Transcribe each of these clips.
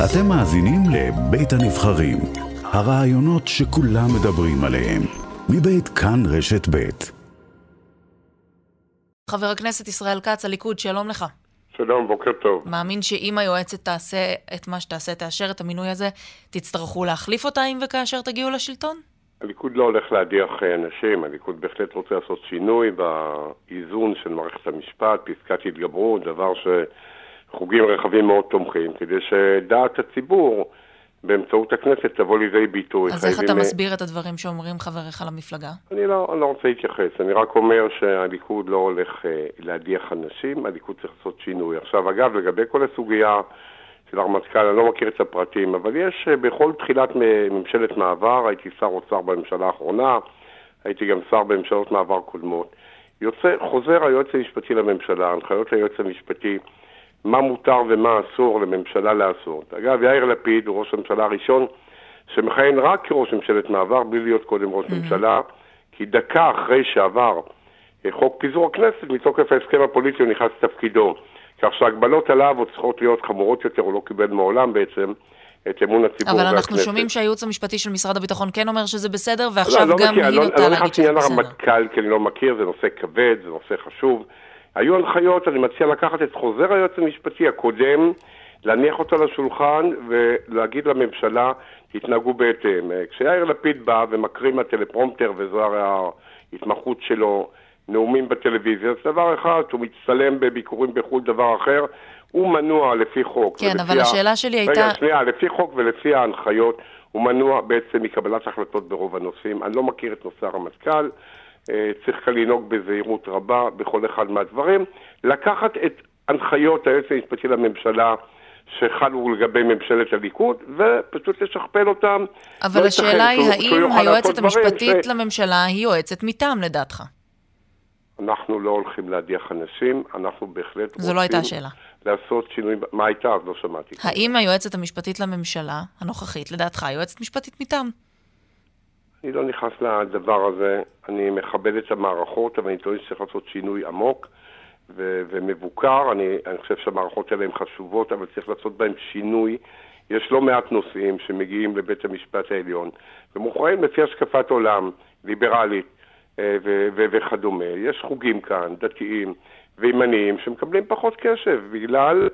אתם מאזינים לבית הנבחרים, הרעיונות שכולם מדברים עליהם, מבית כאן רשת בית. חבר הכנסת ישראל כץ, הליכוד, שלום לך. שלום, בוקר טוב. מאמין שאם היועצת תעשה את מה שתעשה, תאשר את המינוי הזה, תצטרכו להחליף אותה אם וכאשר תגיעו לשלטון? הליכוד לא הולך להדיח אנשים, הליכוד בהחלט רוצה לעשות שינוי באיזון של מערכת המשפט, פסקת התגברות, דבר שחוגים רחבים מאוד תומכים, כדי שדעת הציבור באמצעות הכנסת תבוא לידי ביטוי. אז איך אתה מסביר את הדברים שאומרים חבריך למפלגה? אני לא, אני לא רוצה להתייחס, אני רק אומר שהליכוד לא הולך אה, להדיח אנשים, הליכוד צריך לעשות שינוי. עכשיו, אגב, לגבי כל הסוגיה של הרמטכ"ל, אני לא מכיר את הפרטים, אבל יש אה, בכל תחילת ממשלת מעבר, הייתי שר אוצר בממשלה האחרונה, הייתי גם שר בממשלות מעבר קודמות. יוצא, חוזר היועץ המשפטי לממשלה, הנחיות היועץ המשפטי, מה מותר ומה אסור לממשלה לעשות. אגב, יאיר לפיד הוא ראש הממשלה הראשון שמכהן רק כראש ממשלת מעבר, בלי להיות קודם ראש mm-hmm. ממשלה, כי דקה אחרי שעבר אה, חוק פיזור הכנסת, מתוקף ההסכם הפוליטי הוא נכנס לתפקידו. כך שההגבלות עליו עוד צריכות להיות חמורות יותר, הוא לא קיבל מעולם בעצם. את אמון הציבור והכנסת. אבל אנחנו שומעים שהייעוץ המשפטי של משרד הביטחון כן אומר שזה בסדר, ועכשיו לא, לא גם היא נוטה להגיד שזה בסדר. לא נכנס לעניין הרמטכ"ל, כי אני לא מכיר, זה נושא כבד, זה נושא חשוב. היו הנחיות, אני מציע לקחת את חוזר היועץ המשפטי הקודם, להניח אותו לשולחן ולהגיד לממשלה, תתנהגו בהתאם. כשיאיר לפיד בא ומקריא מהטלפרומטר, וזו הרי ההתמחות שלו, נאומים בטלוויזיה, זה דבר אחד, הוא מצטלם בביקורים בחו"ל, דבר אחר, הוא מנוע לפי חוק. כן, אבל ה... השאלה שלי הייתה... רגע, שנייה, לפי חוק ולפי ההנחיות, הוא מנוע בעצם מקבלת החלטות ברוב הנושאים. אני לא מכיר את נושא הרמטכ"ל. אה, צריך כאן לנהוג בזהירות רבה בכל אחד מהדברים. לקחת את הנחיות היועץ המשפטי לממשלה שחלו לגבי ממשלת הליכוד, ופשוט לשכפל אותם. אבל לא השאלה היא, האם היועצת המשפטית ש... לממשלה היא יועצת מטעם לדעתך? אנחנו לא הולכים להדיח אנשים, אנחנו בהחלט רוצים... זו לא הייתה השאלה. לעשות שינוי... מה הייתה? אז לא שמעתי. האם היועצת המשפטית לממשלה הנוכחית, לדעתך, יועצת משפטית מטעם? אני לא נכנס לדבר הזה, אני מכבד את המערכות, אבל אני טוען שצריך לעשות שינוי עמוק ו- ומבוקר. אני, אני חושב שהמערכות האלה הן חשובות, אבל צריך לעשות בהן שינוי. יש לא מעט נושאים שמגיעים לבית המשפט העליון, ומוכרעים לפי השקפת עולם ליברלית אה, ו- ו- וכדומה. יש חוגים כאן, דתיים וימניים, שמקבלים פחות קשב בגלל...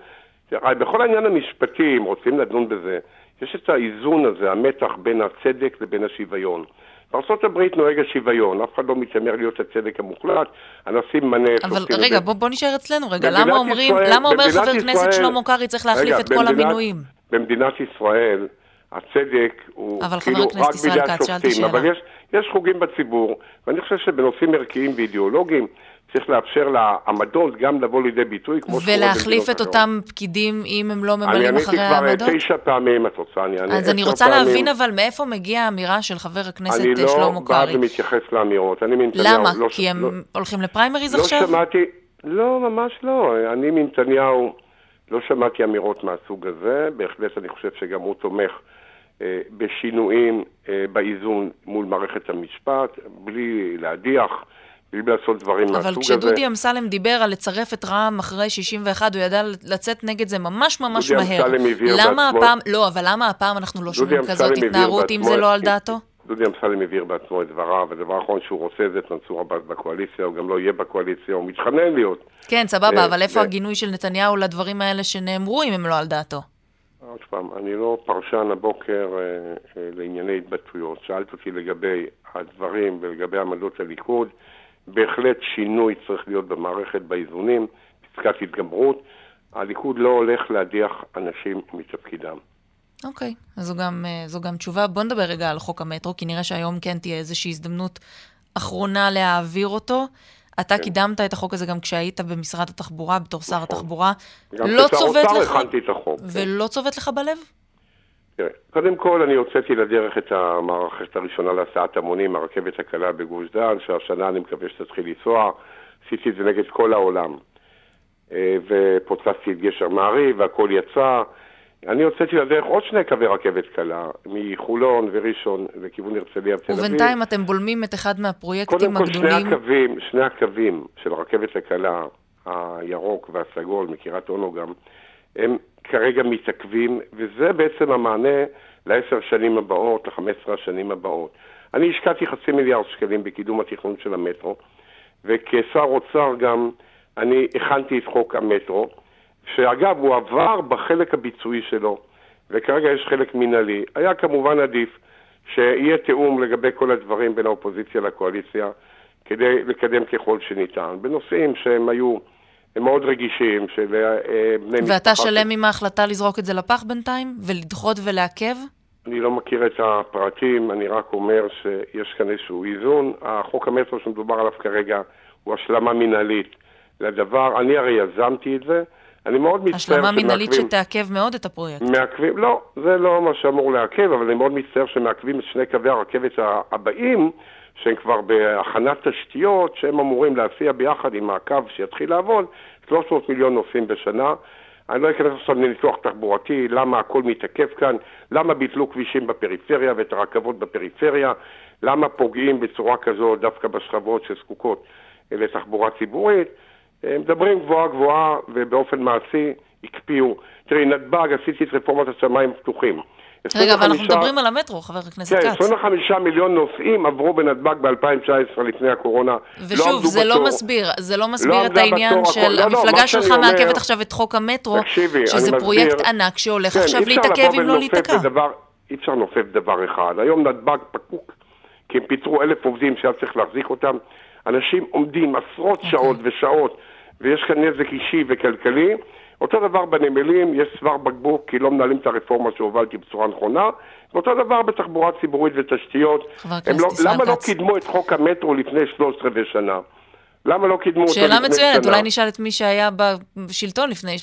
בכל העניין המשפטי, אם רוצים לדון בזה, יש את האיזון הזה, המתח בין הצדק לבין השוויון. בארה"ב נוהג השוויון, אף אחד לא מתיימר להיות הצדק המוחלט, הנשיא מנה את... אבל רגע, בוא, בוא נשאר אצלנו רגע, למה אומרים, ישראל, למה אומר חבר ישראל, כנסת שלמה קרעי צריך להחליף רגע, את כל המינויים? במדינת ישראל הצדק הוא כאילו רק בידי השופטים, אבל יש, יש חוגים בציבור, ואני חושב שבנושאים ערכיים ואידיאולוגיים צריך לאפשר לעמדות גם לבוא לידי ביטוי, כמו שקורה ולהחליף את אותם פקידים אם הם לא ממלאים אחרי העמדות? אני עניתי כבר תשע פעמים, את רוצה, אני אענה אז אני רוצה פעמים. להבין אבל מאיפה מגיעה האמירה של חבר הכנסת שלמה קרעי. אני לא בא ומתייחס לאמירות, אני מנתניהו... למה? לא, כי הם לא, הולכים לפריימריז לא עכשיו? לא שמעתי, לא, ממש לא. אני מנתניהו לא שמעתי אמירות מהסוג הזה, בהחלט אני חושב שגם הוא תומך. אה, בשינויים אה, באיזון מול מערכת המשפט, בלי להדיח, בלי לעשות דברים מהסוג הזה. אבל כשדודי אמסלם דיבר על לצרף את רע"מ אחרי 61, הוא ידע לצאת נגד זה ממש ממש מהר. דודי אמסלם הבהיר למה בעצמו... הפעם, לא, אבל למה הפעם אנחנו לא שומעים כזאת התנערות אם זה לא על דעתו? דודי אמסלם הבהיר בעצמו את דבריו, הדבר האחרון שהוא רוצה זה את מנסור עבאס בקואליציה, הוא גם לא יהיה בקואליציה, הוא מתחנן להיות. כן, סבבה, אבל איפה הגינוי של נתניהו לדברים האלה שנאמרו אם הם לא על דעתו? עוד פעם, אני לא פרשן הבוקר אה, אה, לענייני התבטאויות. שאלת אותי לגבי הדברים ולגבי עמדות הליכוד. בהחלט שינוי צריך להיות במערכת באיזונים, פסקת התגברות. הליכוד לא הולך להדיח אנשים מתפקידם. אוקיי, okay, אז זו גם, אה, זו גם תשובה. בוא נדבר רגע על חוק המטרו, כי נראה שהיום כן תהיה איזושהי הזדמנות אחרונה להעביר אותו. אתה כן. קידמת את החוק הזה גם כשהיית במשרד התחבורה, בתור שר נכון. התחבורה. גם לא כשר אוצר הכנתי את החוק. ולא כן. צובט לך בלב? תראה, קודם כל אני הוצאתי לדרך את המערכת הראשונה להסעת המונים, הרכבת הקלה בגוש דן, שהשנה אני מקווה שתתחיל לנסוע. עשיתי את זה נגד כל העולם. אה, ופוצצתי את גשר מעריב, והכל יצא. אני הוצאתי לדרך עוד שני קווי רכבת קלה, מחולון וראשון לכיוון הרצליה ותל אביב. ובינתיים אתם בולמים את אחד מהפרויקטים הגדולים. קודם כל, שני הקווים, שני הקווים של הרכבת הקלה, הירוק והסגול, מקריית אונו גם, הם כרגע מתעכבים, וזה בעצם המענה לעשר שנים הבאות, לחמש עשרה השנים הבאות. אני השקעתי חצי מיליארד שקלים בקידום התכנון של המטרו, וכשר אוצר גם אני הכנתי את חוק המטרו, שאגב, הוא עבר בחלק הביצועי שלו, וכרגע יש חלק מינהלי. היה כמובן עדיף שיהיה תיאום לגבי כל הדברים בין האופוזיציה לקואליציה, כדי לקדם ככל שניתן. בנושאים שהם היו הם מאוד רגישים, של אה, משפחה... ואתה שלם עם ההחלטה לזרוק את זה לפח בינתיים? ולדחות ולעכב? אני לא מכיר את הפרטים, אני רק אומר שיש כאן איזשהו איזון. החוק המטרו שמדובר עליו כרגע הוא השלמה מינהלית לדבר. אני הרי יזמתי את זה. אני מאוד מצטער שמעכבים... השלמה מינהלית שתעכב מאוד את הפרויקט. מעכבים, לא, זה לא מה שאמור לעכב, אבל אני מאוד מצטער שמעכבים את שני קווי הרכבת הבאים, שהם כבר בהכנת תשתיות, שהם אמורים להסיע ביחד עם הקו שיתחיל לעבוד, 300 מיליון נוסעים בשנה. אני לא אכנס עכשיו לניתוח תחבורתי, למה הכל מתעכב כאן, למה ביטלו כבישים בפריפריה ואת הרכבות בפריפריה, למה פוגעים בצורה כזו דווקא בשכבות שזקוקות לתחבורה ציבורית. מדברים גבוהה גבוהה ובאופן מעשי הקפיאו. תראי, נתב"ג, עשיתי את רפורמת השמיים פתוחים. רגע, אבל אנחנו מדברים על המטרו, חבר הכנסת כן, כץ. כן, 25 מיליון נוסעים עברו בנתב"ג ב-2019 לפני הקורונה. לא ושוב, לא זה לא מסביר, זה לא מסביר לא את העניין של לא, לא המפלגה לא, שלך מעכבת עכשיו את חוק המטרו, תקשיבי, שזה פרויקט מסביר, ענק שהולך כן, עכשיו להתעכב אם לא להיתקע. אי אפשר לנופף דבר אחד. היום נתב"ג פקוק, כי הם פיטרו אלף עובדים שהיה צריך להחזיק אותם. אנשים עומדים עשרות okay. אוקיי. שעות ושעות, ויש כאן נזק אישי וכלכלי. אותו דבר בנמלים, יש צוואר בקבוק כי לא מנהלים את הרפורמה שהובלתי בצורה נכונה, ואותו דבר בתחבורה ציבורית ותשתיות. חבר הכנסת לא, ישראל כץ. למה לא קידמו את חוק המטרו לפני 13 שנה? למה לא קידמו אותו לפני שנה? שאלה מצוינת, אולי נשאל את מי שהיה בשלטון לפני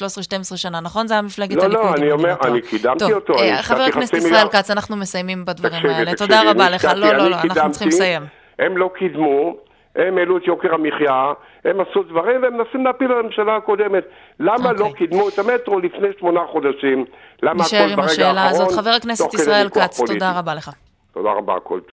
13-12 שנה, נכון? זה היה מפלגת הליכוד. לא, לא, אני אומר, אני קידמתי אותו. טוב, אה, חבר הכנסת ישראל כץ, אנחנו מסיימים בדברים האלה. תודה רבה לך. לא, לא, לא, אנחנו צריכים לסיים. הם לא קידמו, הם העלו את יוקר המחיה, הם עשו דברים והם מנסים להפיל על הממשלה הקודמת. למה okay. לא אוקיי. קידמו את המטרו לפני שמונה חודשים? למה הכל ברגע האחרון? נשאר עם השאלה הזאת. חבר הכנסת ישראל כץ, תודה רבה לך. תודה רבה, הכל טוב.